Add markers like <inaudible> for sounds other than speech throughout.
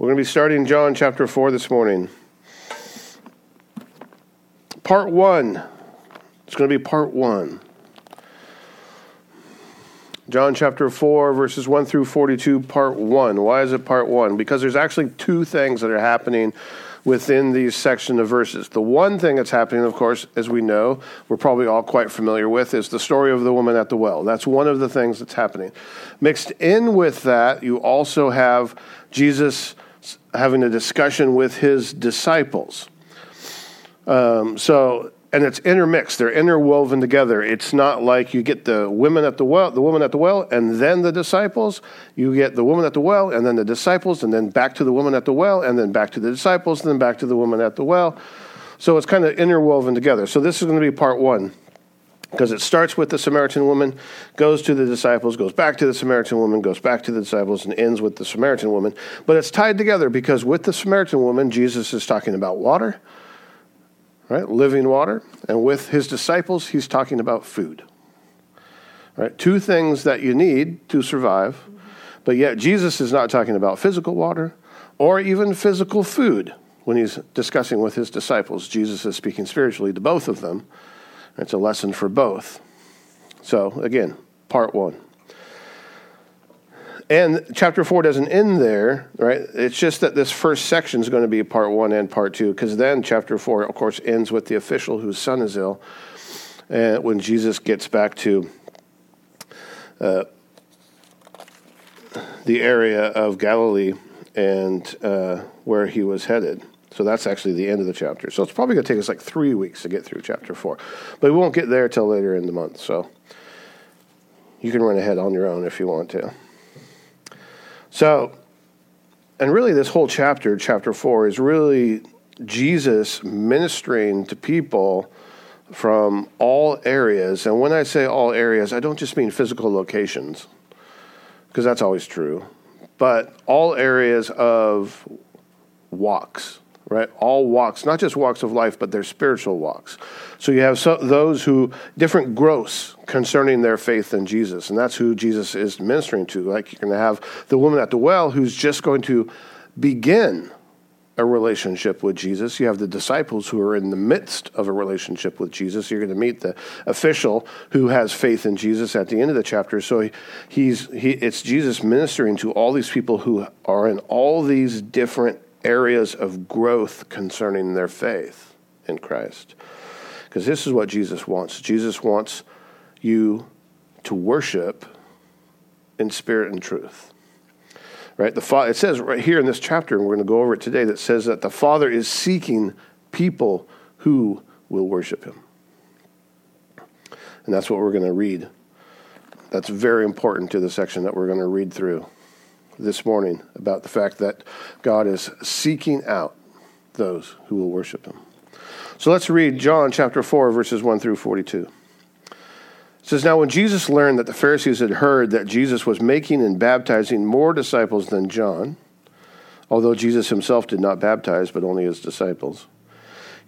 We're going to be starting John chapter 4 this morning. Part 1. It's going to be part 1. John chapter 4, verses 1 through 42, part 1. Why is it part 1? Because there's actually two things that are happening within these section of verses. The one thing that's happening, of course, as we know, we're probably all quite familiar with, is the story of the woman at the well. That's one of the things that's happening. Mixed in with that, you also have Jesus having a discussion with his disciples. Um, so, and it's intermixed; they're interwoven together. It's not like you get the women at the well, the woman at the well, and then the disciples. You get the woman at the well, and then the disciples, and then back to the woman at the well, and then back to the disciples, and then back to the woman at the well. So it's kind of interwoven together. So this is going to be part one because it starts with the Samaritan woman, goes to the disciples, goes back to the Samaritan woman, goes back to the disciples, and ends with the Samaritan woman. But it's tied together because with the Samaritan woman, Jesus is talking about water, right? Living water. And with his disciples, he's talking about food. Right? Two things that you need to survive. But yet, Jesus is not talking about physical water or even physical food when he's discussing with his disciples. Jesus is speaking spiritually to both of them it's a lesson for both. So, again, part one. And chapter four doesn't end there, right? It's just that this first section is going to be part one and part two, because then chapter four, of course, ends with the official whose son is ill, and when Jesus gets back to uh, the area of Galilee and uh, where he was headed. So that's actually the end of the chapter. So it's probably going to take us like three weeks to get through chapter four. But we won't get there till later in the month. So you can run ahead on your own if you want to. So, and really, this whole chapter, chapter four, is really Jesus ministering to people from all areas. And when I say all areas, I don't just mean physical locations, because that's always true, but all areas of walks right? All walks, not just walks of life, but their spiritual walks. So you have so, those who, different growths concerning their faith in Jesus, and that's who Jesus is ministering to. Like you're going to have the woman at the well who's just going to begin a relationship with Jesus. You have the disciples who are in the midst of a relationship with Jesus. You're going to meet the official who has faith in Jesus at the end of the chapter. So he, he's he, it's Jesus ministering to all these people who are in all these different areas of growth concerning their faith in Christ. Because this is what Jesus wants. Jesus wants you to worship in spirit and truth. Right? The fa- it says right here in this chapter, and we're going to go over it today, that says that the Father is seeking people who will worship him. And that's what we're going to read. That's very important to the section that we're going to read through this morning about the fact that God is seeking out those who will worship him. So let's read John chapter 4, verses 1 through 42. It says, Now when Jesus learned that the Pharisees had heard that Jesus was making and baptizing more disciples than John, although Jesus himself did not baptize, but only his disciples,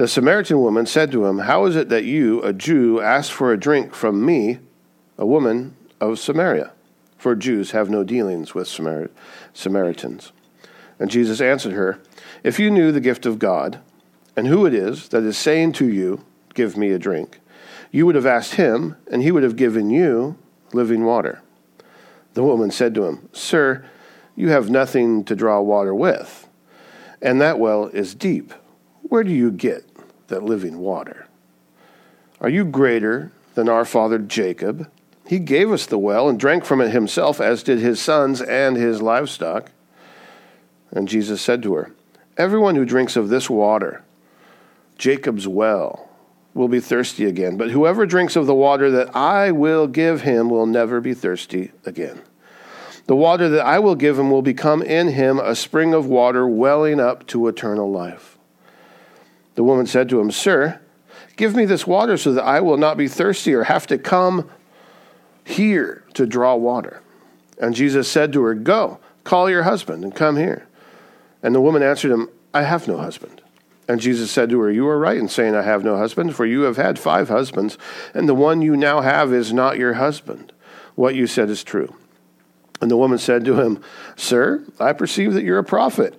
The Samaritan woman said to him, How is it that you, a Jew, ask for a drink from me, a woman of Samaria? For Jews have no dealings with Samar- Samaritans. And Jesus answered her, If you knew the gift of God, and who it is that is saying to you, Give me a drink, you would have asked him, and he would have given you living water. The woman said to him, Sir, you have nothing to draw water with, and that well is deep. Where do you get that living water? Are you greater than our father Jacob? He gave us the well and drank from it himself, as did his sons and his livestock. And Jesus said to her, Everyone who drinks of this water, Jacob's well, will be thirsty again. But whoever drinks of the water that I will give him will never be thirsty again. The water that I will give him will become in him a spring of water welling up to eternal life. The woman said to him, Sir, give me this water so that I will not be thirsty or have to come here to draw water. And Jesus said to her, Go, call your husband and come here. And the woman answered him, I have no husband. And Jesus said to her, You are right in saying, I have no husband, for you have had five husbands, and the one you now have is not your husband. What you said is true. And the woman said to him, Sir, I perceive that you're a prophet.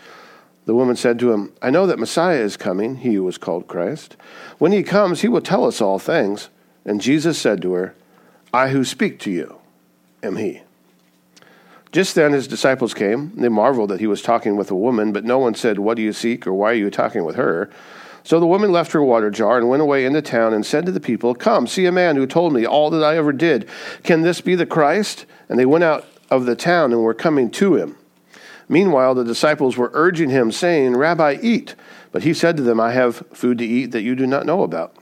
The woman said to him, I know that Messiah is coming, he who is called Christ. When he comes, he will tell us all things. And Jesus said to her, I who speak to you am he. Just then his disciples came. They marveled that he was talking with a woman, but no one said, What do you seek, or why are you talking with her? So the woman left her water jar and went away into town and said to the people, Come, see a man who told me all that I ever did. Can this be the Christ? And they went out of the town and were coming to him. Meanwhile, the disciples were urging him, saying, Rabbi, eat. But he said to them, I have food to eat that you do not know about.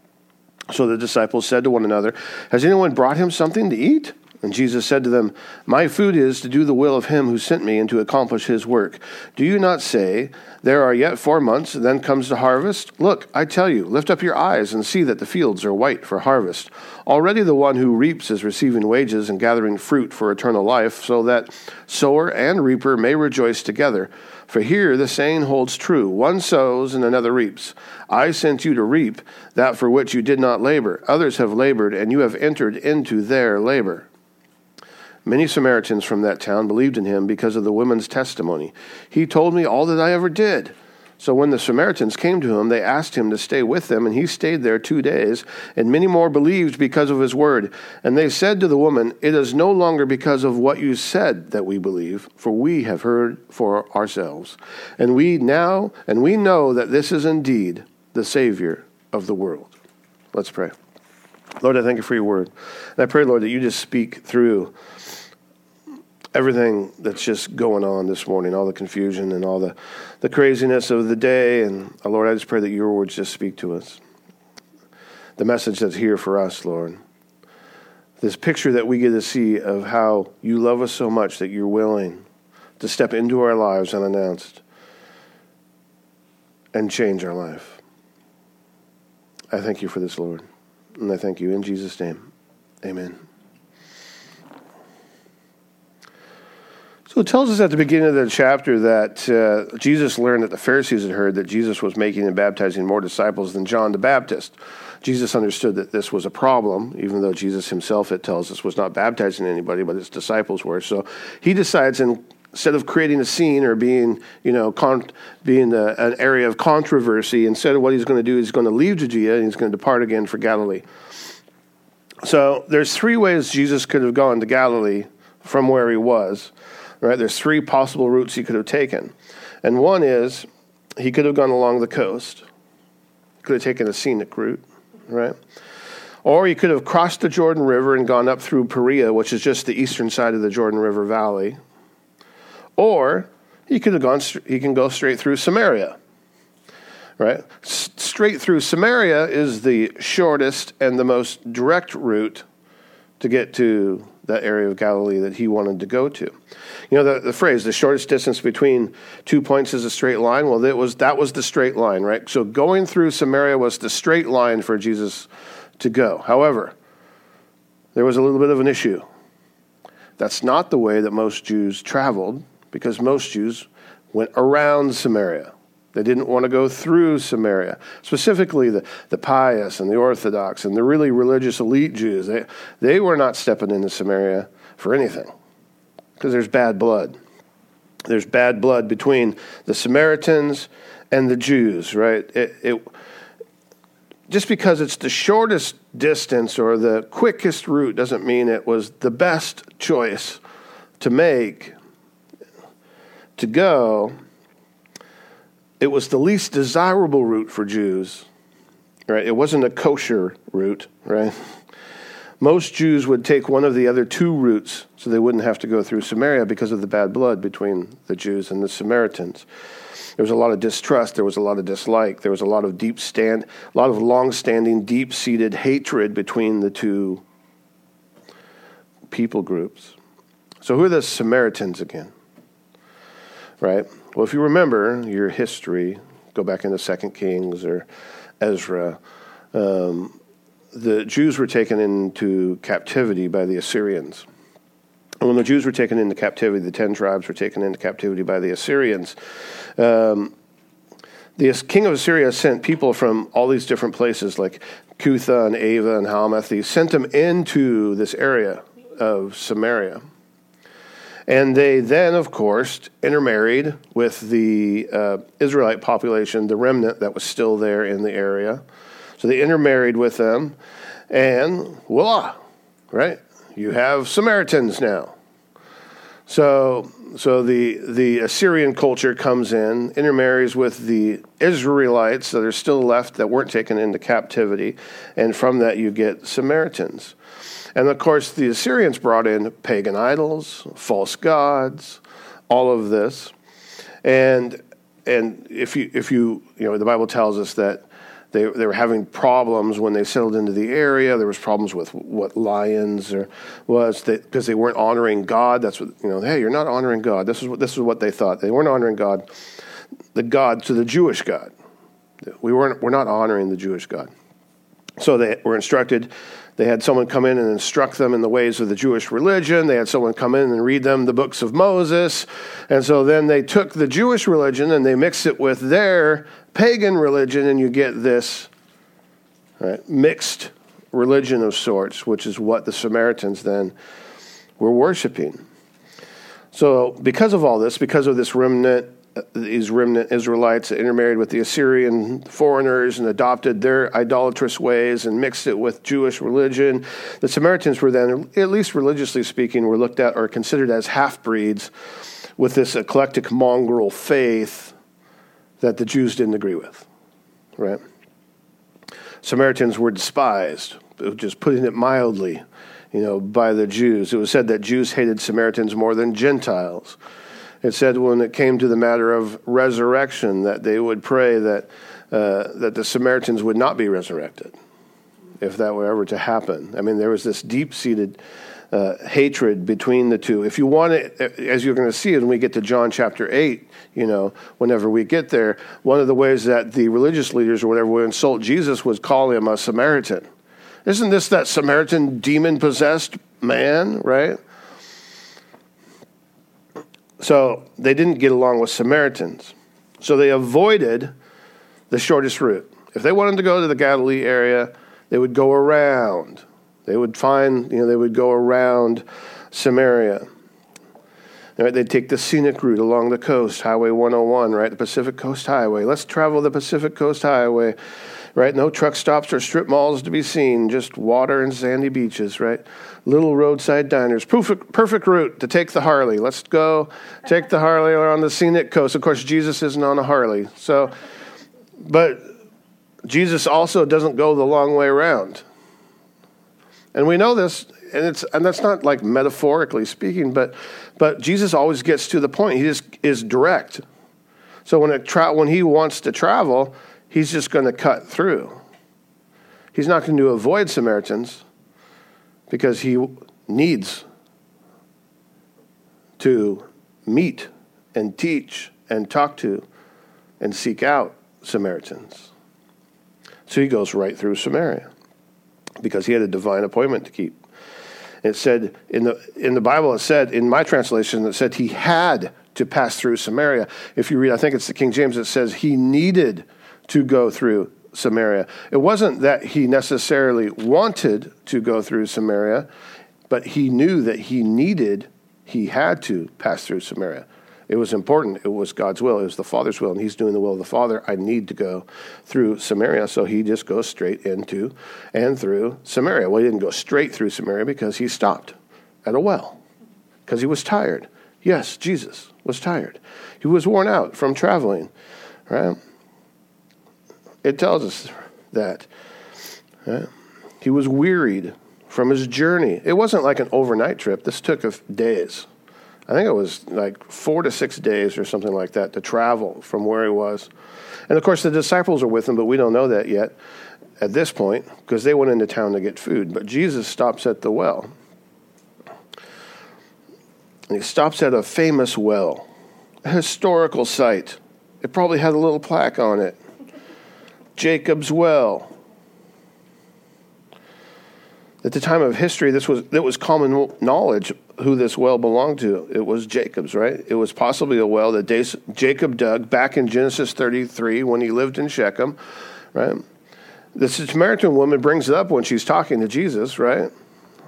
So the disciples said to one another, Has anyone brought him something to eat? And Jesus said to them, My food is to do the will of him who sent me and to accomplish his work. Do you not say, There are yet four months, then comes the harvest? Look, I tell you, lift up your eyes and see that the fields are white for harvest. Already the one who reaps is receiving wages and gathering fruit for eternal life, so that sower and reaper may rejoice together. For here the saying holds true one sows and another reaps. I sent you to reap that for which you did not labor. Others have labored, and you have entered into their labor. Many Samaritans from that town believed in him because of the woman's testimony. He told me all that I ever did. So when the Samaritans came to him, they asked him to stay with them, and he stayed there two days. And many more believed because of his word. And they said to the woman, It is no longer because of what you said that we believe, for we have heard for ourselves. And we now, and we know that this is indeed the Savior of the world. Let's pray. Lord, I thank you for your word. And I pray, Lord, that you just speak through everything that's just going on this morning, all the confusion and all the, the craziness of the day. And uh, Lord, I just pray that your words just speak to us. The message that's here for us, Lord. This picture that we get to see of how you love us so much that you're willing to step into our lives unannounced and change our life. I thank you for this, Lord. And I thank you in Jesus' name. Amen. So it tells us at the beginning of the chapter that uh, Jesus learned that the Pharisees had heard that Jesus was making and baptizing more disciples than John the Baptist. Jesus understood that this was a problem, even though Jesus himself, it tells us, was not baptizing anybody, but his disciples were. So he decides, instead of creating a scene or being, you know, con- being an area of controversy, instead of what he's going to do, he's going to leave Judea and he's going to depart again for Galilee. So there's three ways Jesus could have gone to Galilee from where he was. Right? There's three possible routes he could have taken. And one is he could have gone along the coast. Could have taken a scenic route, right? Or he could have crossed the Jordan River and gone up through Perea, which is just the eastern side of the Jordan River Valley. Or he could have gone he can go straight through Samaria. Right? S- straight through Samaria is the shortest and the most direct route to get to that area of Galilee that he wanted to go to. You know the, the phrase, the shortest distance between two points is a straight line. Well, that was that was the straight line, right? So going through Samaria was the straight line for Jesus to go. However, there was a little bit of an issue. That's not the way that most Jews traveled, because most Jews went around Samaria. They didn't want to go through Samaria. Specifically, the, the pious and the Orthodox and the really religious elite Jews, they, they were not stepping into Samaria for anything because there's bad blood. There's bad blood between the Samaritans and the Jews, right? It, it, just because it's the shortest distance or the quickest route doesn't mean it was the best choice to make to go, it was the least desirable route for Jews. Right? It wasn't a kosher route, right? Most Jews would take one of the other two routes so they wouldn't have to go through Samaria because of the bad blood between the Jews and the Samaritans. There was a lot of distrust, there was a lot of dislike, there was a lot of deep stand a lot of long-standing deep-seated hatred between the two people groups. So who are the Samaritans again? Right? Well, if you remember your history, go back into Second Kings or Ezra. Um, the Jews were taken into captivity by the Assyrians. And when the Jews were taken into captivity, the ten tribes were taken into captivity by the Assyrians. Um, the king of Assyria sent people from all these different places, like Cutha and Ava and Hamath. He sent them into this area of Samaria. And they then, of course, intermarried with the uh, Israelite population, the remnant that was still there in the area. So they intermarried with them, and voila, right? You have Samaritans now. So, so the, the Assyrian culture comes in, intermarries with the Israelites that are still left that weren't taken into captivity, and from that you get Samaritans. And of course, the Assyrians brought in pagan idols, false gods, all of this. And and if you if you you know the Bible tells us that they, they were having problems when they settled into the area. There was problems with what lions or was because they weren't honoring God. That's what you know. Hey, you're not honoring God. This is what this is what they thought. They weren't honoring God, the God to the Jewish God. We weren't. We're not honoring the Jewish God. So they were instructed. They had someone come in and instruct them in the ways of the Jewish religion. They had someone come in and read them the books of Moses. And so then they took the Jewish religion and they mixed it with their pagan religion, and you get this right, mixed religion of sorts, which is what the Samaritans then were worshiping. So, because of all this, because of this remnant, these remnant Israelites that intermarried with the Assyrian foreigners and adopted their idolatrous ways and mixed it with Jewish religion, the Samaritans were then, at least religiously speaking, were looked at or considered as half breeds with this eclectic mongrel faith that the Jews didn't agree with, right? Samaritans were despised, just putting it mildly, you know, by the Jews. It was said that Jews hated Samaritans more than Gentiles. It said when it came to the matter of resurrection that they would pray that uh, that the Samaritans would not be resurrected if that were ever to happen. I mean, there was this deep seated uh, hatred between the two. If you want it, as you're going to see when we get to John chapter 8, you know, whenever we get there, one of the ways that the religious leaders or whatever would insult Jesus was call him a Samaritan. Isn't this that Samaritan demon possessed man, right? So they didn't get along with Samaritans. So they avoided the shortest route. If they wanted to go to the Galilee area, they would go around. They would find, you know, they would go around Samaria. Right, they'd take the scenic route along the coast, Highway 101, right? The Pacific Coast Highway. Let's travel the Pacific Coast Highway, right? No truck stops or strip malls to be seen, just water and sandy beaches, right? Little roadside diners. Perfect, perfect route to take the Harley. Let's go take the Harley or on the scenic coast. Of course, Jesus isn't on a Harley. So, but Jesus also doesn't go the long way around. And we know this, and it's and that's not like metaphorically speaking, but but Jesus always gets to the point. He just is direct. So when it tra- when he wants to travel, he's just going to cut through. He's not going to avoid Samaritans because he needs to meet and teach and talk to and seek out Samaritans. So he goes right through Samaria because he had a divine appointment to keep. It said in the in the Bible, it said in my translation, it said he had to pass through Samaria. If you read, I think it's the King James, it says he needed to go through Samaria. It wasn't that he necessarily wanted to go through Samaria, but he knew that he needed, he had to pass through Samaria. It was important. It was God's will. It was the Father's will, and He's doing the will of the Father. I need to go through Samaria. So he just goes straight into and through Samaria. Well, he didn't go straight through Samaria because he stopped at a well because he was tired. Yes, Jesus was tired. He was worn out from traveling, right? It tells us that. Right? He was wearied from his journey. It wasn't like an overnight trip. This took days. I think it was like four to six days or something like that to travel from where he was. And of course, the disciples are with him, but we don't know that yet at this point because they went into town to get food. But Jesus stops at the well. And he stops at a famous well, a historical site. It probably had a little plaque on it Jacob's Well. At the time of history, this was it was common knowledge who this well belonged to. It was Jacob's, right? It was possibly a well that Jacob dug back in Genesis 33 when he lived in Shechem, right? The Samaritan woman brings it up when she's talking to Jesus, right?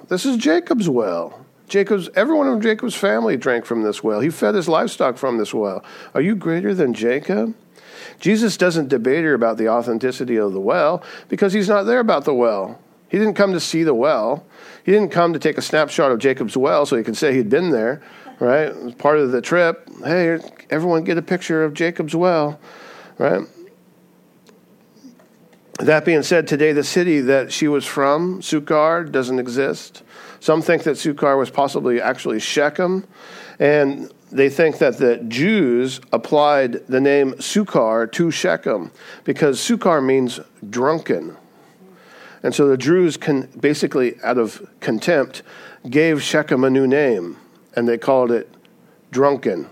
This is Jacob's well. Jacob's everyone in Jacob's family drank from this well. He fed his livestock from this well. Are you greater than Jacob? Jesus doesn't debate her about the authenticity of the well because he's not there about the well. He didn't come to see the well. He didn't come to take a snapshot of Jacob's well so he could say he'd been there, right? It was part of the trip. Hey, everyone get a picture of Jacob's well, right? That being said, today the city that she was from, Sychar, doesn't exist. Some think that Sychar was possibly actually Shechem, and they think that the Jews applied the name Sychar to Shechem because Sychar means drunken. And so the Jews can basically, out of contempt, gave Shechem a new name, and they called it Drunken.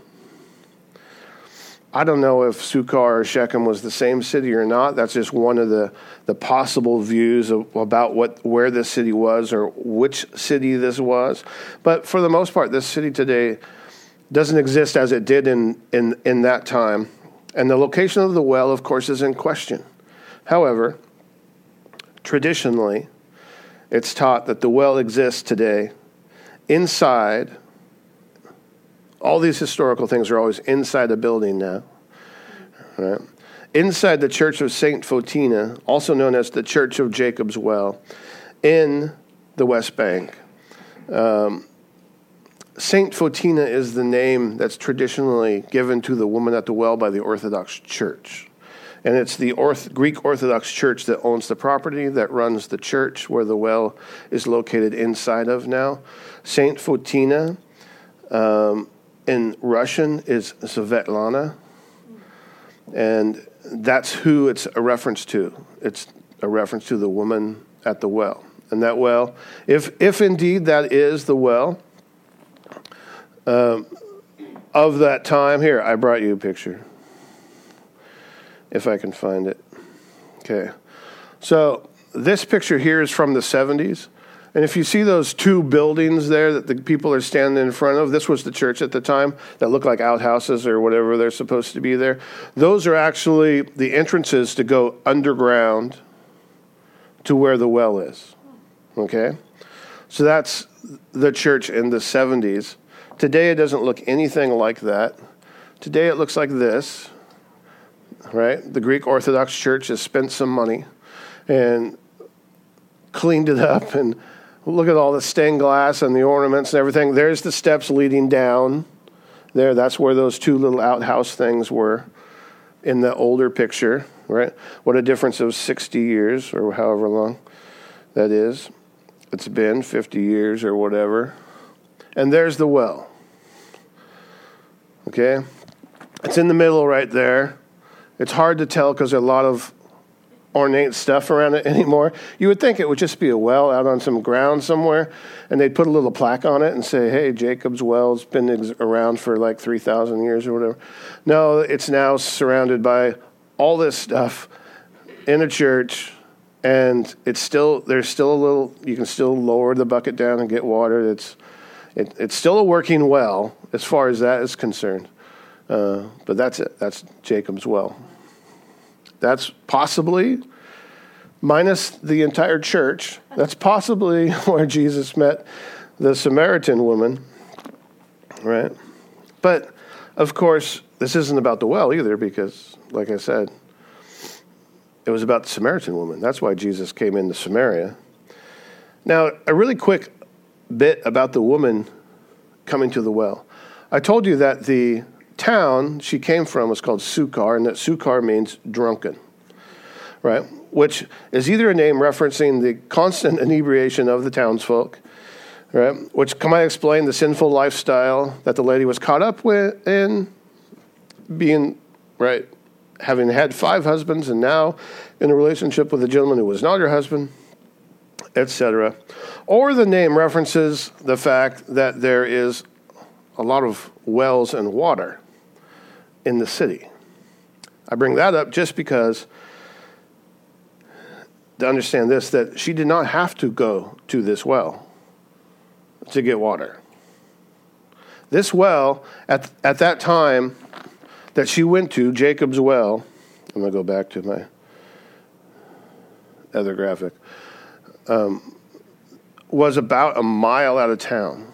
I don't know if Sychar or Shechem was the same city or not. That's just one of the, the possible views of, about what where this city was or which city this was. But for the most part, this city today doesn't exist as it did in, in, in that time. And the location of the well, of course, is in question. However, traditionally, it's taught that the well exists today inside. All these historical things are always inside a building now. Right? Inside the church of St. Fotina, also known as the Church of Jacob's Well, in the West Bank. Um, Saint Fotina is the name that's traditionally given to the woman at the well by the Orthodox Church. And it's the Orth- Greek Orthodox Church that owns the property, that runs the church where the well is located inside of now. Saint Fotina um, in Russian is Svetlana, and that's who it's a reference to. It's a reference to the woman at the well. And that well, if, if indeed that is the well um, of that time, here, I brought you a picture if I can find it. Okay. So this picture here is from the 70s. And if you see those two buildings there that the people are standing in front of, this was the church at the time that look like outhouses or whatever they're supposed to be there. Those are actually the entrances to go underground to where the well is. Okay? So that's the church in the 70s. Today it doesn't look anything like that. Today it looks like this right? The Greek Orthodox Church has spent some money and cleaned it up and look at all the stained glass and the ornaments and everything. There's the steps leading down. There, that's where those two little outhouse things were in the older picture, right? What a difference of 60 years or however long that is. It's been 50 years or whatever. And there's the well. Okay? It's in the middle right there. It's hard to tell because there's a lot of ornate stuff around it <laughs> anymore. You would think it would just be a well out on some ground somewhere, and they'd put a little plaque on it and say, "Hey, Jacob's Well's been ex- around for like three thousand years or whatever." No, it's now surrounded by all this stuff in a church, and it's still there's still a little. You can still lower the bucket down and get water. It's it, it's still a working well as far as that is concerned. Uh, but that's it. That's Jacob's well. That's possibly, minus the entire church, that's possibly <laughs> where Jesus met the Samaritan woman, right? But of course, this isn't about the well either, because, like I said, it was about the Samaritan woman. That's why Jesus came into Samaria. Now, a really quick bit about the woman coming to the well. I told you that the town she came from was called Sychar, and that Sychar means drunken, right? Which is either a name referencing the constant <laughs> inebriation of the townsfolk, right? Which might explain the sinful lifestyle that the lady was caught up with in, being, right, having had five husbands and now in a relationship with a gentleman who was not her husband, etc. Or the name references the fact that there is a lot of wells and water in the city. I bring that up just because to understand this that she did not have to go to this well to get water. This well, at, at that time that she went to, Jacob's well, I'm going to go back to my other graphic, um, was about a mile out of town.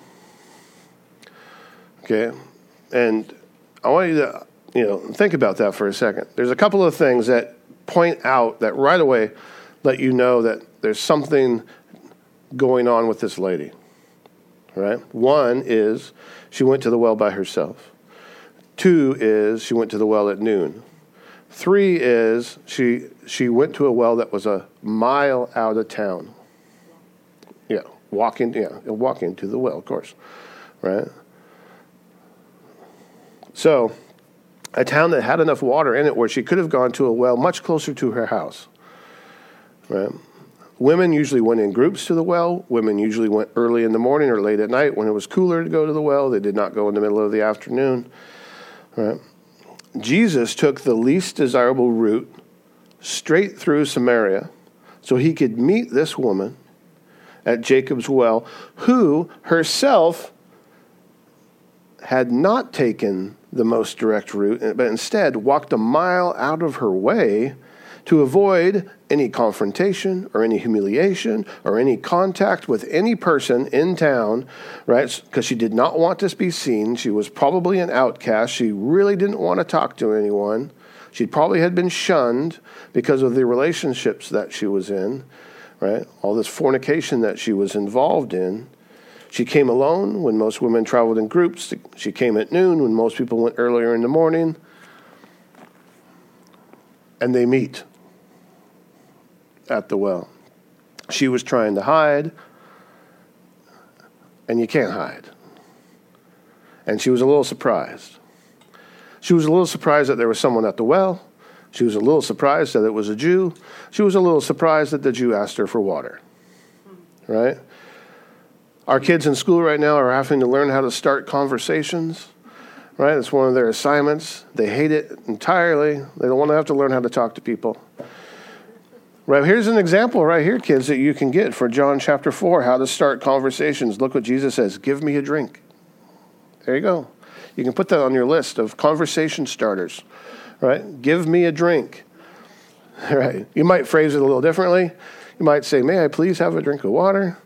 Okay? And I want you to, you know, think about that for a second. There's a couple of things that point out that right away let you know that there's something going on with this lady. Right? One is she went to the well by herself. Two is she went to the well at noon. Three is she she went to a well that was a mile out of town. Yeah, walking yeah, walking to the well, of course. Right? So, a town that had enough water in it where she could have gone to a well much closer to her house. Right? Women usually went in groups to the well. Women usually went early in the morning or late at night when it was cooler to go to the well. They did not go in the middle of the afternoon. Right? Jesus took the least desirable route straight through Samaria so he could meet this woman at Jacob's well, who herself had not taken the most direct route, but instead walked a mile out of her way to avoid any confrontation or any humiliation or any contact with any person in town, right? Because she did not want to be seen. She was probably an outcast. She really didn't want to talk to anyone. She probably had been shunned because of the relationships that she was in, right? All this fornication that she was involved in. She came alone when most women traveled in groups. She came at noon when most people went earlier in the morning. And they meet at the well. She was trying to hide, and you can't hide. And she was a little surprised. She was a little surprised that there was someone at the well. She was a little surprised that it was a Jew. She was a little surprised that the Jew asked her for water. Right? Our kids in school right now are having to learn how to start conversations. Right? It's one of their assignments. They hate it entirely. They don't want to have to learn how to talk to people. Right, here's an example right here, kids, that you can get for John chapter 4, how to start conversations. Look what Jesus says Give me a drink. There you go. You can put that on your list of conversation starters. Right? Give me a drink. <laughs> Right. You might phrase it a little differently. You might say, May I please have a drink of water?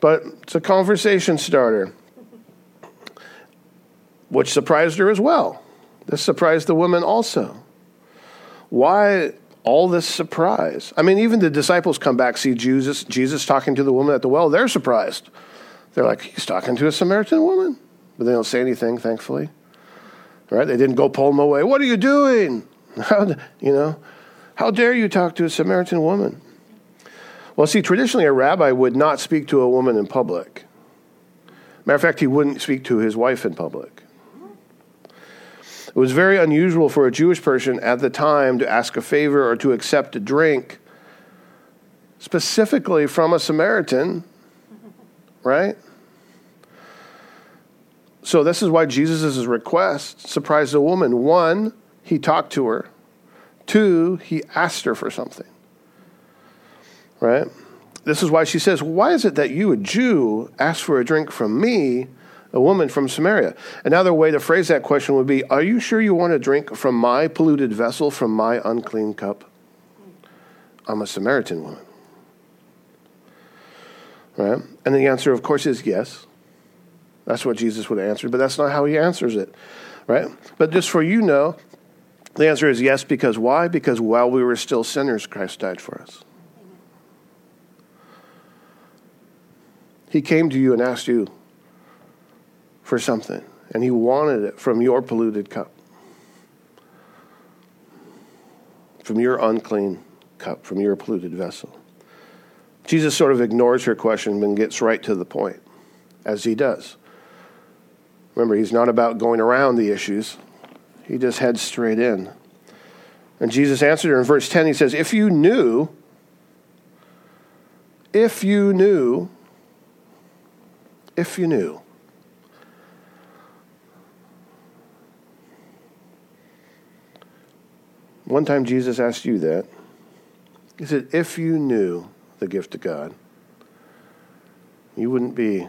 But it's a conversation starter, which surprised her as well. This surprised the woman also. Why all this surprise? I mean, even the disciples come back, see Jesus, Jesus talking to the woman at the well. They're surprised. They're like, he's talking to a Samaritan woman. But they don't say anything, thankfully. Right? They didn't go pull him away. What are you doing? <laughs> How, you know, how dare you talk to a Samaritan woman? Well, see, traditionally, a rabbi would not speak to a woman in public. Matter of fact, he wouldn't speak to his wife in public. It was very unusual for a Jewish person at the time to ask a favor or to accept a drink, specifically from a Samaritan, right? So, this is why Jesus' request surprised the woman. One, he talked to her. Two, he asked her for something right? This is why she says, Why is it that you, a Jew, ask for a drink from me, a woman from Samaria? Another way to phrase that question would be, Are you sure you want to drink from my polluted vessel, from my unclean cup? I'm a Samaritan woman. Right? And the answer, of course, is yes. That's what Jesus would have answered, but that's not how he answers it. Right? But just for you know, the answer is yes, because why? Because while we were still sinners, Christ died for us. He came to you and asked you for something, and he wanted it from your polluted cup, from your unclean cup, from your polluted vessel. Jesus sort of ignores her question and gets right to the point, as he does. Remember, he's not about going around the issues, he just heads straight in. And Jesus answered her in verse 10. He says, If you knew, if you knew, if you knew. One time Jesus asked you that. He said, If you knew the gift of God, you wouldn't be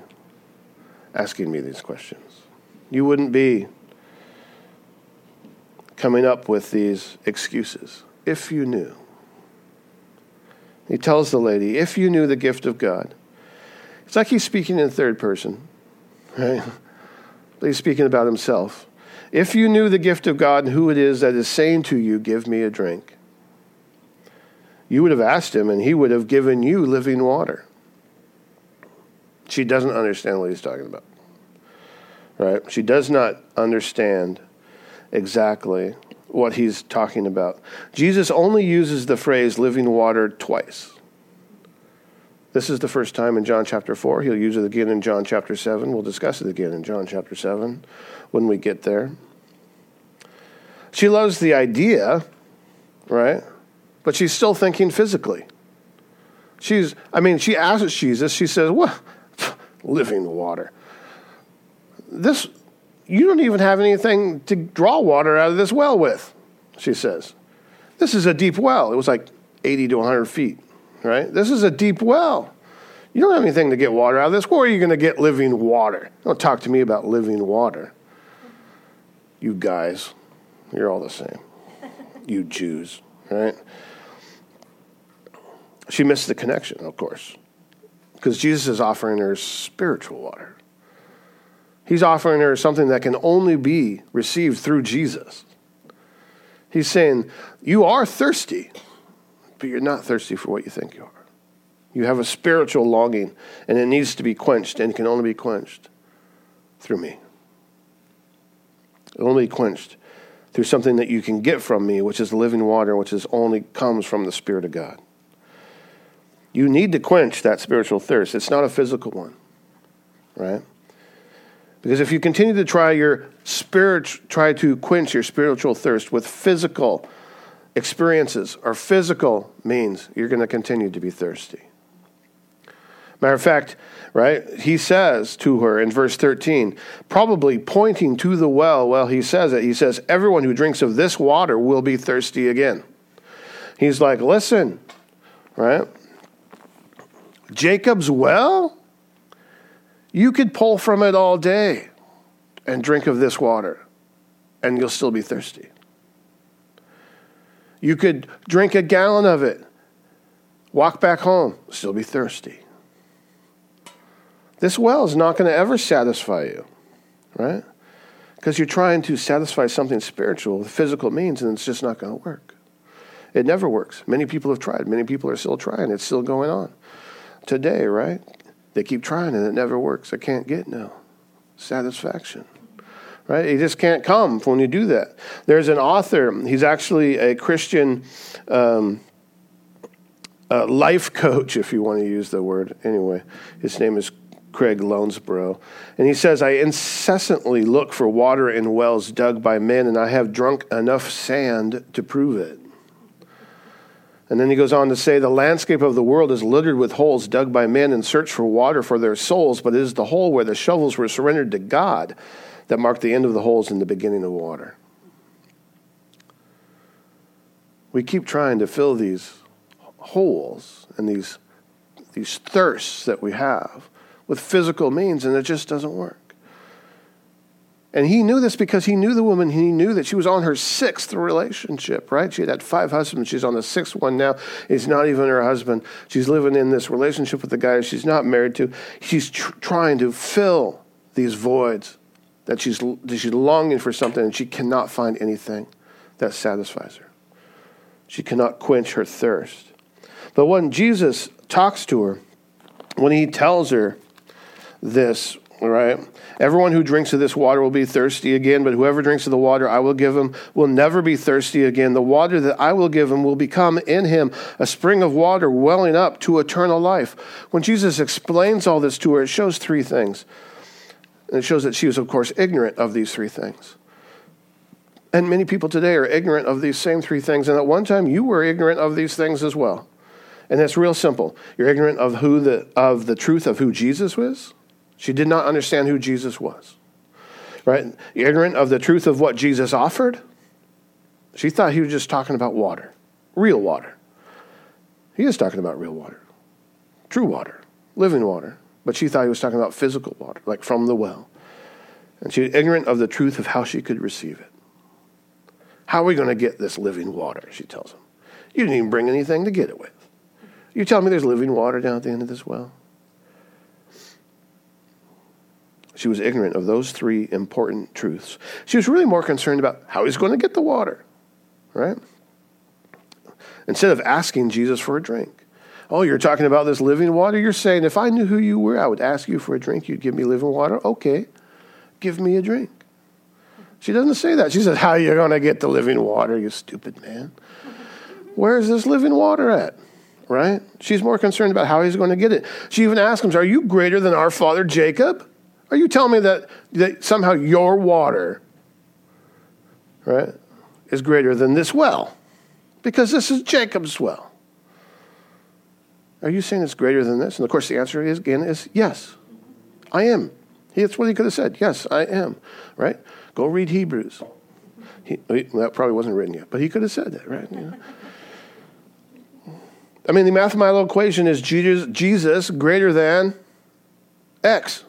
asking me these questions. You wouldn't be coming up with these excuses. If you knew. He tells the lady, If you knew the gift of God. It's like he's speaking in third person, right? But he's speaking about himself. If you knew the gift of God and who it is that is saying to you, Give me a drink, you would have asked him and he would have given you living water. She doesn't understand what he's talking about, right? She does not understand exactly what he's talking about. Jesus only uses the phrase living water twice. This is the first time in John chapter 4. He'll use it again in John chapter 7. We'll discuss it again in John chapter 7 when we get there. She loves the idea, right? But she's still thinking physically. She's, I mean, she asks Jesus, she says, What? <laughs> Living the water. This, you don't even have anything to draw water out of this well with, she says. This is a deep well. It was like 80 to 100 feet right? This is a deep well. You don't have anything to get water out of this. Where are you going to get living water? Don't talk to me about living water. You guys, you're all the same. You Jews, right? She missed the connection, of course, because Jesus is offering her spiritual water. He's offering her something that can only be received through Jesus. He's saying, You are thirsty but you're not thirsty for what you think you are. You have a spiritual longing, and it needs to be quenched, and can only be quenched through me. Only be quenched through something that you can get from me, which is living water, which is only comes from the Spirit of God. You need to quench that spiritual thirst. It's not a physical one, right? Because if you continue to try your spirit, try to quench your spiritual thirst with physical experiences or physical means, you're going to continue to be thirsty. Matter of fact, right, he says to her in verse 13, probably pointing to the well, well, he says it. He says, Everyone who drinks of this water will be thirsty again. He's like, Listen, right? Jacob's well, you could pull from it all day and drink of this water, and you'll still be thirsty. You could drink a gallon of it, walk back home, still be thirsty. This well is not going to ever satisfy you, right? Because you're trying to satisfy something spiritual with physical means, and it's just not going to work. It never works. Many people have tried. Many people are still trying. It's still going on today, right? They keep trying, and it never works. I can't get no satisfaction right? It just can't come when you do that. There's an author, he's actually a Christian um, uh, life coach, <laughs> if you want to use the word. Anyway, his name is Craig Lounsbrough. And he says, I incessantly look for water in wells dug by men, and I have drunk enough sand to prove it. And then he goes on to say, The landscape of the world is littered with holes dug by men in search for water for their souls, but it is the hole where the shovels were surrendered to God that mark the end of the holes in the beginning of water. We keep trying to fill these holes and these, these thirsts that we have with physical means, and it just doesn't work. And he knew this because he knew the woman. He knew that she was on her sixth relationship, right? She had had five husbands. She's on the sixth one now. He's not even her husband. She's living in this relationship with the guy she's not married to. She's tr- trying to fill these voids that she's, that she's longing for something and she cannot find anything that satisfies her. She cannot quench her thirst. But when Jesus talks to her, when he tells her this, right. Everyone who drinks of this water will be thirsty again, but whoever drinks of the water I will give him will never be thirsty again. The water that I will give him will become in him a spring of water welling up to eternal life. When Jesus explains all this to her, it shows three things. And it shows that she was, of course, ignorant of these three things. And many people today are ignorant of these same three things. And at one time, you were ignorant of these things as well. And it's real simple. You're ignorant of who the of the truth of who Jesus was she did not understand who Jesus was. Right? You're Ignorant of the truth of what Jesus offered. She thought he was just talking about water, real water. He is talking about real water, true water, living water. But she thought he was talking about physical water, like from the well. And she was ignorant of the truth of how she could receive it. How are we going to get this living water? She tells him. You didn't even bring anything to get it with. You tell me there's living water down at the end of this well? She was ignorant of those three important truths. She was really more concerned about how he's going to get the water, right? Instead of asking Jesus for a drink. Oh, you're talking about this living water? You're saying if I knew who you were, I would ask you for a drink. You'd give me living water? Okay, give me a drink. She doesn't say that. She says, How are you going to get the living water, you stupid man? Where is this living water at? Right? She's more concerned about how he's going to get it. She even asks him, Are you greater than our father Jacob? Are you telling me that, that somehow your water, right, is greater than this well? Because this is Jacob's well. Are you saying it's greater than this? And of course, the answer is again is yes, I am. That's what he could have said. Yes, I am. Right? Go read Hebrews. He, that probably wasn't written yet, but he could have said that, right? You know? I mean, the mathematical equation is Jesus, Jesus greater than X.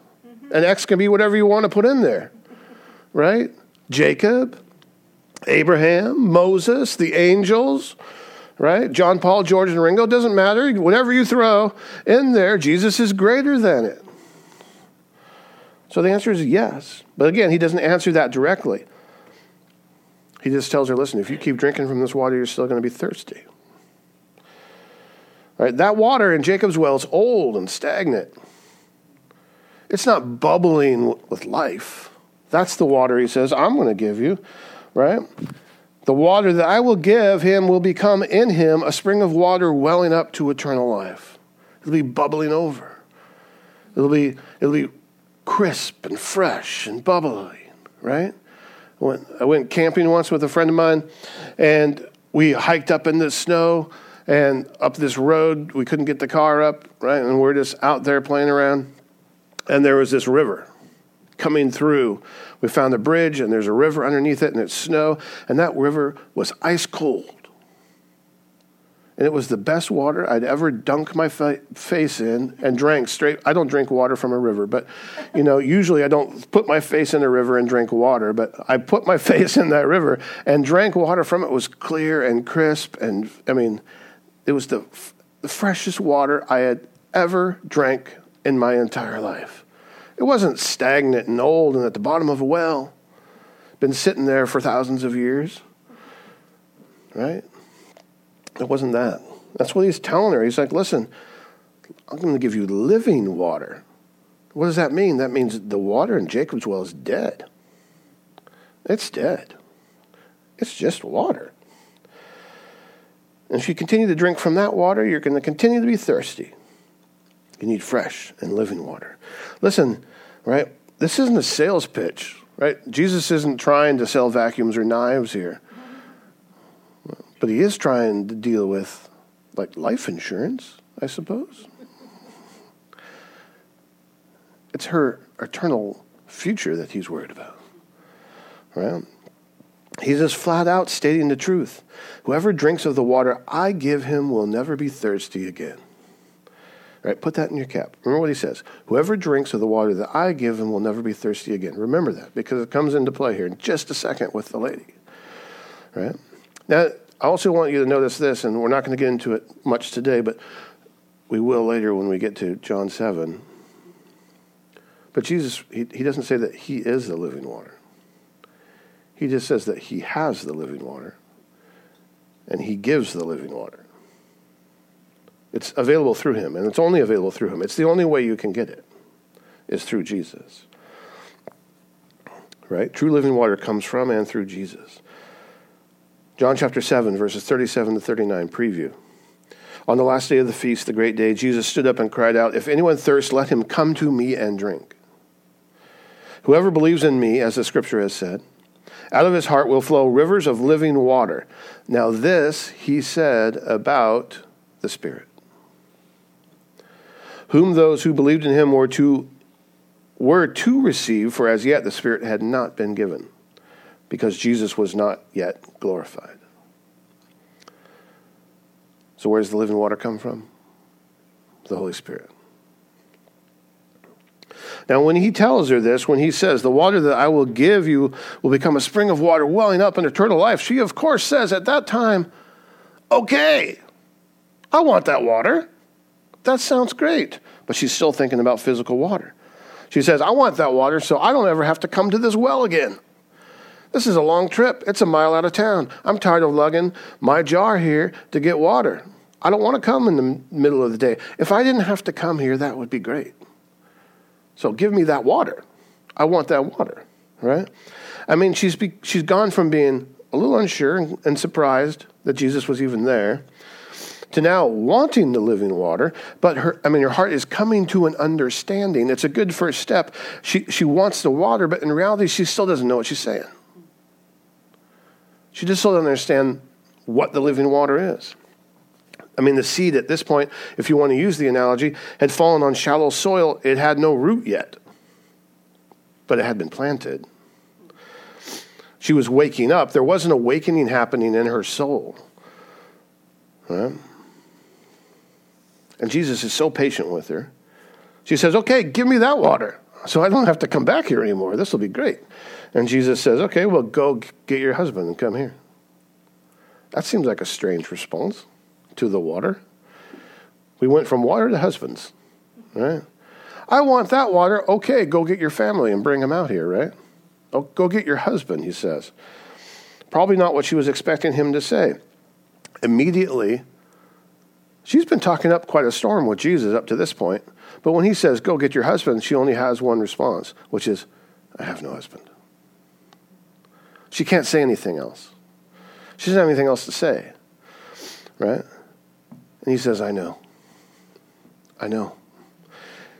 And X can be whatever you want to put in there, right? Jacob, Abraham, Moses, the angels, right? John Paul, George, and Ringo, doesn't matter. Whatever you throw in there, Jesus is greater than it. So the answer is yes. But again, he doesn't answer that directly. He just tells her, listen, if you keep drinking from this water, you're still going to be thirsty. Right? That water in Jacob's well is old and stagnant. It's not bubbling with life. That's the water he says, I'm going to give you, right? The water that I will give him will become in him a spring of water welling up to eternal life. It'll be bubbling over. It'll be, it'll be crisp and fresh and bubbly, right? I went, I went camping once with a friend of mine, and we hiked up in the snow and up this road. We couldn't get the car up, right? And we're just out there playing around and there was this river coming through. We found a bridge, and there's a river underneath it, and it's snow, and that river was ice cold. And it was the best water I'd ever dunk my fa- face in and drank straight. I don't drink water from a river, but you know, usually I don't put my face in a river and drink water, but I put my <laughs> face in that river and drank water from it. it was clear and crisp and I mean, it was the, f- the freshest water I had ever drank in my entire life. It wasn't stagnant and old and at the bottom of a well, been sitting there for thousands of years. Right? It wasn't that. That's what he's telling her. He's like, listen, I'm going to give you living water. What does that mean? That means the water in Jacob's well is dead. It's dead. It's just water. And if you continue to drink from that water, you're going to continue to be thirsty. You need fresh and living water. Listen, right? This isn't a sales pitch, right? Jesus isn't trying to sell vacuums or knives here. But he is trying to deal with like life insurance, I suppose. It's her eternal future that he's worried about. Right? He's just flat out stating the truth. Whoever drinks of the water I give him will never be thirsty again. Right? Put that in your cap. Remember what he says. Whoever drinks of the water that I give him will never be thirsty again. Remember that because it comes into play here in just a second with the lady. Right? Now, I also want you to notice this, and we're not going to get into it much today, but we will later when we get to John 7. But Jesus, he, he doesn't say that he is the living water. He just says that he has the living water and he gives the living water. It's available through him, and it's only available through him. It's the only way you can get it. is through Jesus. Right? True living water comes from and through Jesus. John chapter 7, verses 37 to 39, preview. On the last day of the feast, the great day, Jesus stood up and cried out, If anyone thirsts, let him come to me and drink. Whoever believes in me, as the scripture has said, out of his heart will flow rivers of living water. Now, this he said about the Spirit, whom those who believed in him were to, were to receive, for as yet the Spirit had not been given because Jesus was not yet glorified. So, where does the living water come from? The Holy Spirit. Now, when he tells her this, when he says, The water that I will give you will become a spring of water welling up in eternal life, she, of course, says at that time, Okay, I want that water. That sounds great. But she's still thinking about physical water. She says, I want that water so I don't ever have to come to this well again. This is a long trip. It's a mile out of town. I'm tired of lugging my jar here to get water. I don't want to come in the middle of the day. If I didn't have to come here, that would be great. So give me that water. I want that water, right? I mean, she's, be, she's gone from being a little unsure and, and surprised that Jesus was even there to now wanting the living water, but her I mean her heart is coming to an understanding. It's a good first step. She she wants the water, but in reality she still doesn't know what she's saying. She just still doesn't understand what the living water is. I mean, the seed at this point, if you want to use the analogy, had fallen on shallow soil. It had no root yet, but it had been planted. She was waking up. There was an awakening happening in her soul. Right? And Jesus is so patient with her. She says, Okay, give me that water so I don't have to come back here anymore. This will be great. And Jesus says, Okay, well, go get your husband and come here. That seems like a strange response to the water. We went from water to husbands, right? I want that water. Okay, go get your family and bring them out here, right? Oh, go get your husband, he says. Probably not what she was expecting him to say. Immediately, she's been talking up quite a storm with Jesus up to this point. But when he says, Go get your husband, she only has one response, which is, I have no husband. She can't say anything else. She doesn't have anything else to say. Right? And he says, I know. I know.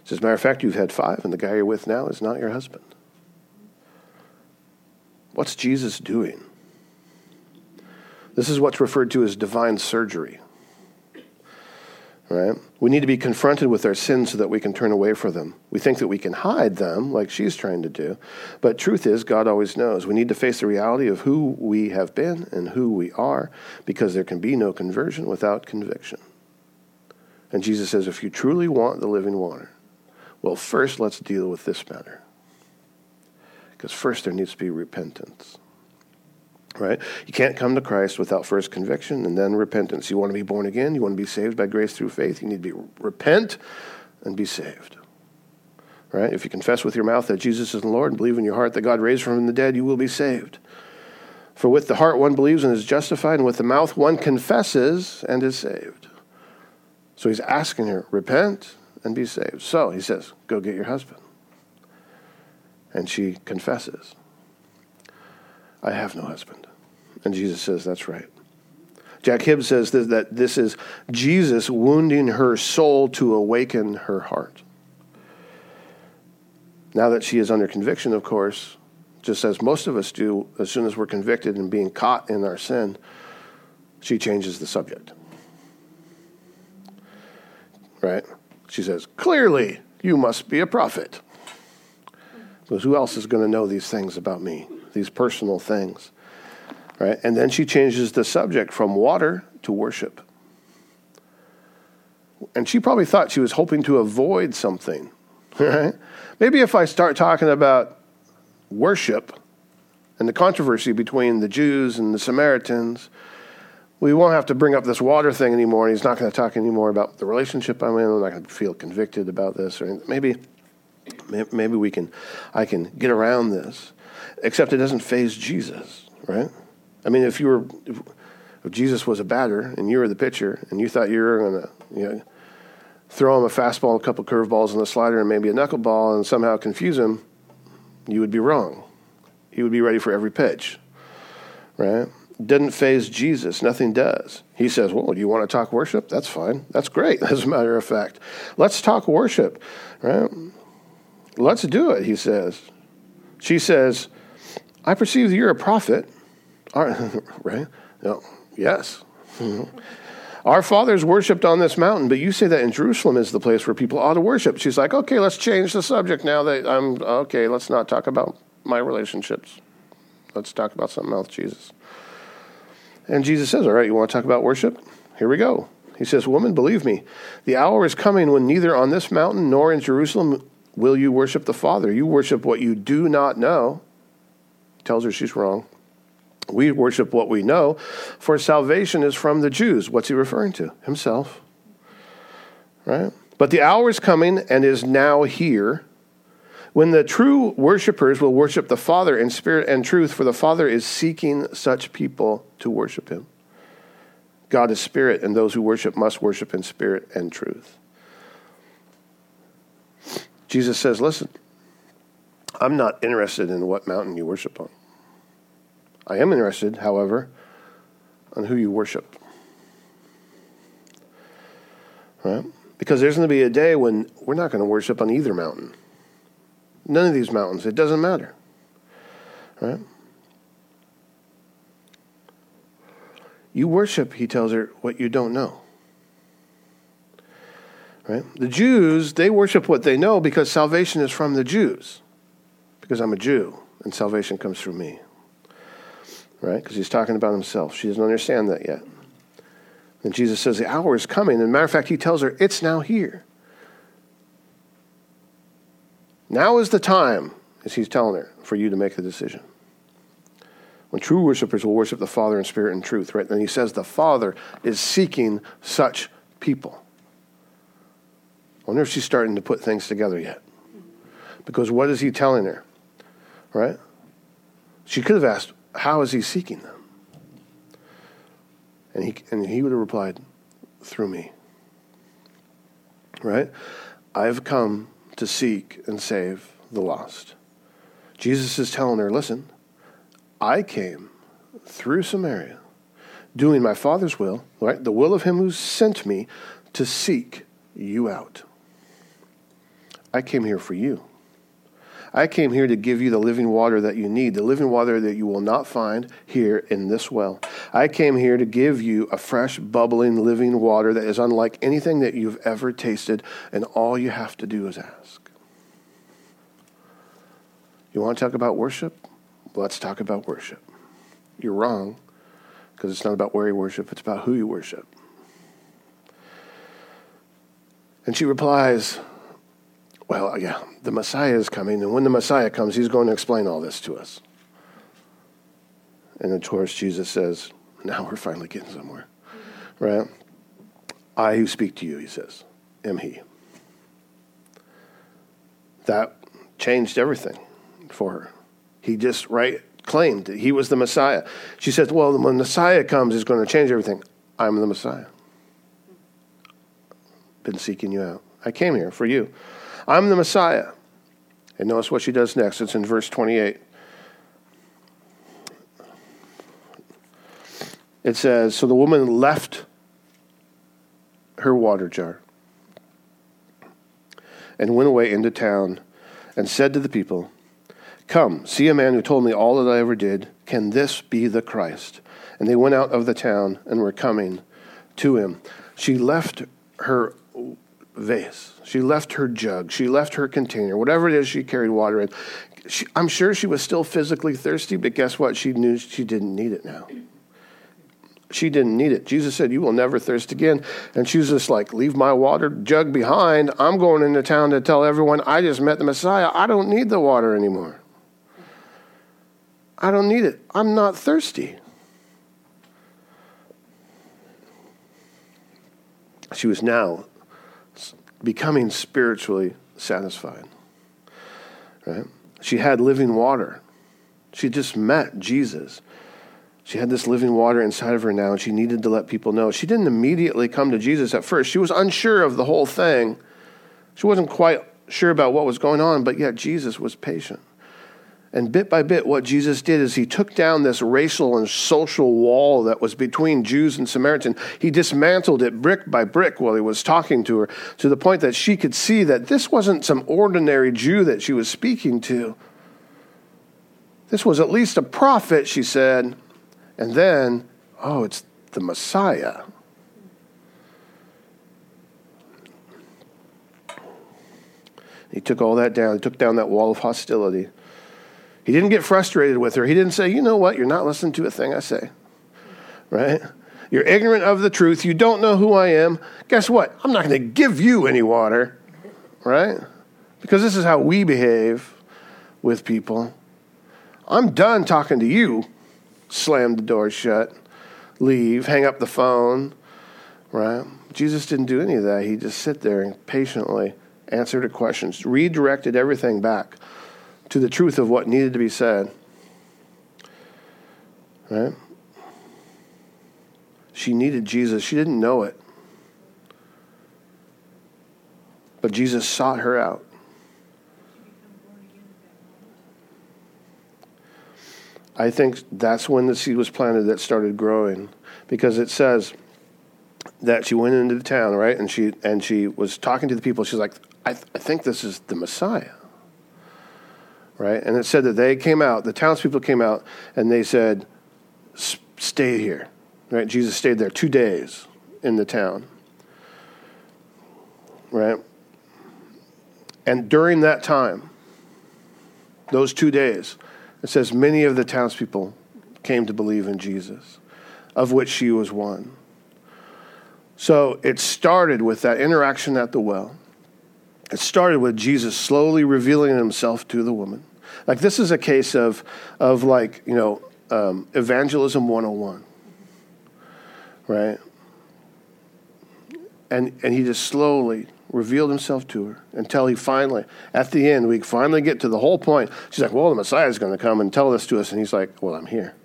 As a matter of fact, you've had five, and the guy you're with now is not your husband. What's Jesus doing? This is what's referred to as divine surgery right? We need to be confronted with our sins so that we can turn away from them. We think that we can hide them, like she's trying to do. But truth is, God always knows. We need to face the reality of who we have been and who we are, because there can be no conversion without conviction. And Jesus says, if you truly want the living water, well, first let's deal with this matter. Because first there needs to be repentance right? You can't come to Christ without first conviction and then repentance. You want to be born again, you want to be saved by grace through faith, you need to be repent and be saved. Right? If you confess with your mouth that Jesus is the Lord and believe in your heart that God raised from the dead, you will be saved. For with the heart one believes and is justified, and with the mouth one confesses and is saved. So he's asking her, repent and be saved. So he says, go get your husband. And she confesses. I have no husband. And Jesus says, That's right. Jack Hibbs says that this is Jesus wounding her soul to awaken her heart. Now that she is under conviction, of course, just as most of us do, as soon as we're convicted and being caught in our sin, she changes the subject. Right? She says, Clearly, you must be a prophet. Because who else is going to know these things about me? these personal things. Right? And then she changes the subject from water to worship. And she probably thought she was hoping to avoid something. <laughs> Right? Maybe if I start talking about worship and the controversy between the Jews and the Samaritans, we won't have to bring up this water thing anymore. And he's not going to talk anymore about the relationship I'm in. I'm not going to feel convicted about this. Or maybe, maybe we can, I can get around this except it doesn't faze Jesus, right? I mean, if you were, if, if Jesus was a batter and you were the pitcher and you thought you were going to, you know, throw him a fastball, a couple curveballs, and a slider, and maybe a knuckleball, and somehow confuse him, you would be wrong. He would be ready for every pitch, right? Didn't faze Jesus. Nothing does. He says, Well, you want to talk worship? That's fine. That's great, <laughs> as a matter of fact. Let's talk worship, right? Let's do it, he says. She says, I perceive that you're a prophet. Right? <laughs> No. Yes. <laughs> Our fathers worshipped on this mountain, but you say that in Jerusalem is the place where people ought to worship. She's like, okay, let's change the subject now that I'm okay, let's not talk about my relationships. Let's talk about something else, Jesus. And Jesus says, All right, you want to talk about worship? Here we go. He says, Woman, believe me, the hour is coming when neither on this mountain nor in Jerusalem will you worship the Father. You worship what you do not know. Tells her she's wrong. We worship what we know, for salvation is from the Jews. What's he referring to? Himself. Right? But the hour is coming and is now here when the true worshipers will worship the Father in spirit and truth, for the Father is seeking such people to worship him. God is spirit, and those who worship must worship in spirit and truth. Jesus says, Listen, I'm not interested in what mountain you worship on. I am interested, however, on who you worship. Right? Because there's going to be a day when we're not going to worship on either mountain. None of these mountains. It doesn't matter. Right? You worship, he tells her, what you don't know. Right? The Jews, they worship what they know because salvation is from the Jews. Because I'm a Jew and salvation comes through me right? Because he's talking about himself. She doesn't understand that yet. And Jesus says, The hour is coming. And matter of fact, he tells her, It's now here. Now is the time, as he's telling her, for you to make the decision. When true worshipers will worship the Father in spirit and truth, right? Then he says the Father is seeking such people. I wonder if she's starting to put things together yet. Because what is he telling her? Right? She could have asked, how is he seeking them? And he, and he would have replied, through me. Right? I've come to seek and save the lost. Jesus is telling her, listen, I came through Samaria, doing my Father's will, right? The will of him who sent me to seek you out. I came here for you. I came here to give you the living water that you need, the living water that you will not find here in this well. I came here to give you a fresh, bubbling, living water that is unlike anything that you've ever tasted, and all you have to do is ask. You want to talk about worship? Let's talk about worship. You're wrong, because it's not about where you worship, it's about who you worship. And she replies, well, yeah, the Messiah is coming, and when the Messiah comes, he's going to explain all this to us. And of course, Jesus says, now we're finally getting somewhere, right? I who speak to you, he says, am he. That changed everything for her. He just, right, claimed that he was the Messiah. She says, well, when the Messiah comes, he's going to change everything. I'm the Messiah. Been seeking you out. I came here for you. I'm the Messiah. And notice what she does next. It's in verse 28. It says So the woman left her water jar and went away into town and said to the people, Come, see a man who told me all that I ever did. Can this be the Christ? And they went out of the town and were coming to him. She left her vase. She left her jug. She left her container. Whatever it is she carried water in. She, I'm sure she was still physically thirsty, but guess what? She knew she didn't need it now. She didn't need it. Jesus said, You will never thirst again. And she was just like, Leave my water jug behind. I'm going into town to tell everyone I just met the Messiah. I don't need the water anymore. I don't need it. I'm not thirsty. She was now becoming spiritually satisfied. Right? She had living water. She just met Jesus. She had this living water inside of her now, and she needed to let people know. She didn't immediately come to Jesus at first. She was unsure of the whole thing. She wasn't quite sure about what was going on, but yet Jesus was patient. And bit by bit, what Jesus did is he took down this racial and social wall that was between Jews and Samaritans. He dismantled it brick by brick while he was talking to her, to the point that she could see that this wasn't some ordinary Jew that she was speaking to. This was at least a prophet, she said. And then, oh, it's the Messiah. He took all that down. He took down that wall of hostility. He didn't get frustrated with her. He didn't say, you know what, you're not listening to a thing I say. Right? You're ignorant of the truth. You don't know who I am. Guess what? I'm not going to give you any water. Right? Because this is how we behave with people. I'm done talking to you. Slam the door shut, leave, hang up the phone. Right? Jesus didn't do any of that. He just sit there and patiently answered her questions, redirected everything back to the truth of what needed to be said. Right? She needed Jesus. She didn't know it. But Jesus sought her out. I think that's when the seed was planted that started growing because it says that she went into the town, right? And she and she was talking to the people. She's like, I, th- I think this is the Messiah right? And it said that they came out, the townspeople came out, and they said, "Stay here." Right? Jesus stayed there two days in the town, right? And during that time, those two days, it says many of the townspeople came to believe in Jesus, of which she was one. So it started with that interaction at the well. It started with Jesus slowly revealing himself to the woman. Like this is a case of, of like, you know, um, evangelism 101, right? And, and he just slowly revealed himself to her until he finally, at the end, we finally get to the whole point. She's like, well, the Messiah is going to come and tell this to us. And he's like, well, I'm here.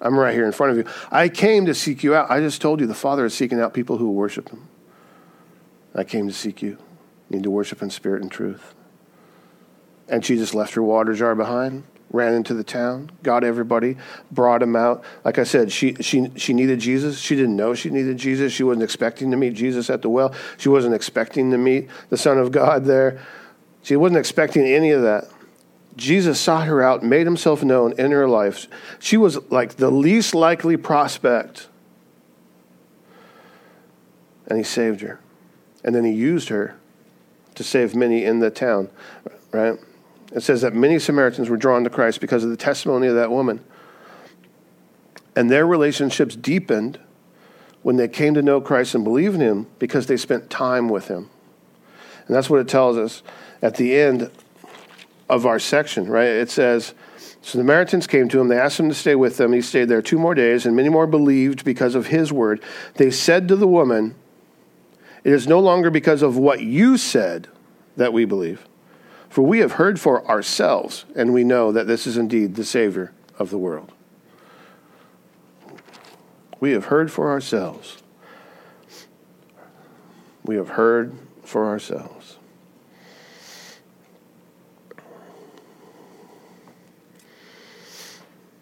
I'm right here in front of you. I came to seek you out. I just told you the Father is seeking out people who worship him. I came to seek you need to worship in spirit and truth. And she just left her water jar behind, ran into the town, got everybody, brought him out. Like I said, she, she, she needed Jesus. She didn't know she needed Jesus. She wasn't expecting to meet Jesus at the well. She wasn't expecting to meet the Son of God there. She wasn't expecting any of that. Jesus sought her out, made himself known in her life. She was like the least likely prospect. And he saved her. And then he used her to save many in the town, right? It says that many Samaritans were drawn to Christ because of the testimony of that woman. And their relationships deepened when they came to know Christ and believe in him because they spent time with him. And that's what it tells us at the end of our section, right? It says, So the Samaritans came to him, they asked him to stay with them. He stayed there two more days, and many more believed because of his word. They said to the woman, it is no longer because of what you said that we believe. For we have heard for ourselves, and we know that this is indeed the Savior of the world. We have heard for ourselves. We have heard for ourselves.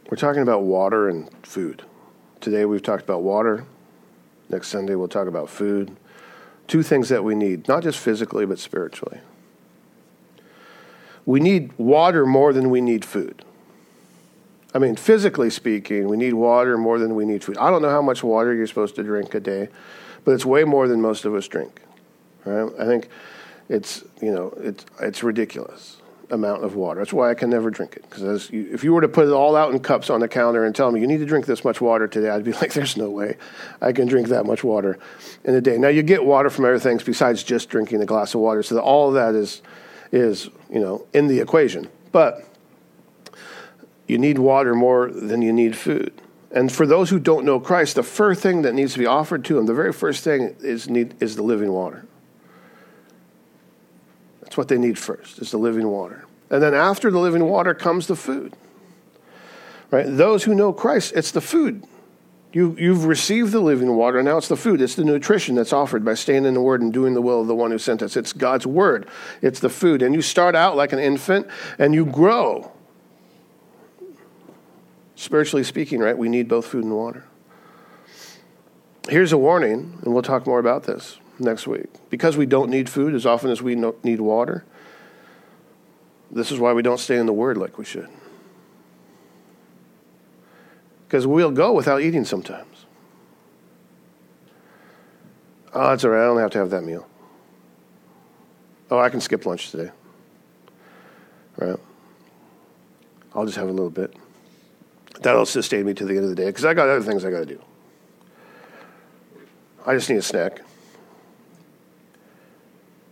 We're talking about water and food. Today we've talked about water. Next Sunday we'll talk about food two things that we need, not just physically, but spiritually. We need water more than we need food. I mean, physically speaking, we need water more than we need food. I don't know how much water you're supposed to drink a day, but it's way more than most of us drink. Right? I think it's you know it's it's ridiculous amount of water. That's why I can never drink it. Because if you were to put it all out in cups on the counter and tell me you need to drink this much water today, I'd be <laughs> like, there's no way I can drink that much water in a day. Now you get water from other things besides just drinking a glass of water, so all of that is is you know in the equation. But you need water more than you need food. And for those who don't know Christ, the first thing that needs to be offered to them, the very first thing is need is the living water. That's what they need first, is the living water. And then after the living water comes the food. Right? Those who know Christ, it's the food. You, you've received the living water, now it's the food. It's the nutrition that's offered by staying in the Word and doing the will of the one who sent us. It's God's Word, it's the food. And you start out like an infant and you grow. Spiritually speaking, right, we need both food and water. Here's a warning, and we'll talk more about this next week. Because we don't need food as often as we need water, this is why we don't stay in the Word like we should because we'll go without eating sometimes. Oh, that's all right. I don't have to have that meal. Oh, I can skip lunch today. Right? I'll just have a little bit. That'll sustain me to the end of the day because I got other things I got to do. I just need a snack.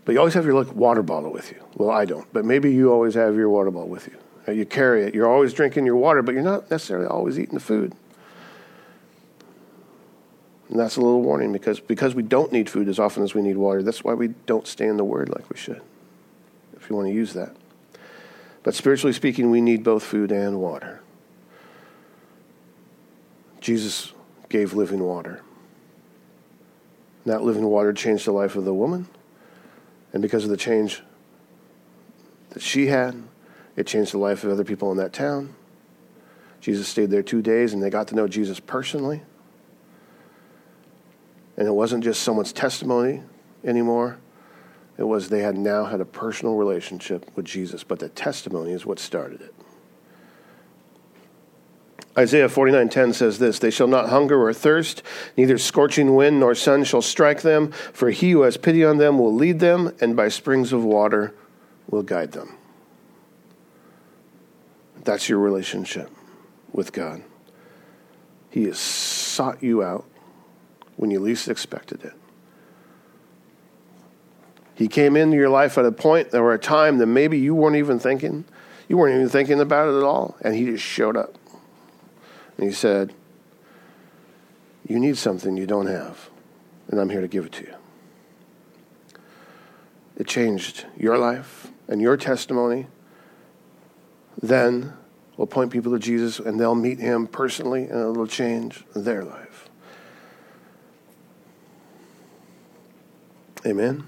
But you always have your like water bottle with you. Well, I don't, but maybe you always have your water bottle with you. Uh, you carry it. You're always drinking your water, but you're not necessarily always eating the food. And that's a little warning because, because we don't need food as often as we need water. That's why we don't stay in the Word like we should, if you want to use that. But spiritually speaking, we need both food and water. Jesus gave living water. That living water changed the life of the woman. And because of the change that she had, it changed the life of other people in that town. Jesus stayed there two days and they got to know Jesus personally. And it wasn't just someone's testimony anymore. It was they had now had a personal relationship with Jesus, but the testimony is what started it. Isaiah 49:10 says this, they shall not hunger or thirst, neither scorching wind nor sun shall strike them, for he who has pity on them will lead them and by springs of water will guide them. That's your relationship with God. He has sought you out when you least expected it. He came into your life at a point or a time that maybe you weren't even thinking. You weren't even thinking about it at all, and he just showed up. And he said, You need something you don't have, and I'm here to give it to you. It changed your life and your testimony then we'll point people to Jesus and they'll meet him personally and it'll change their life. Amen.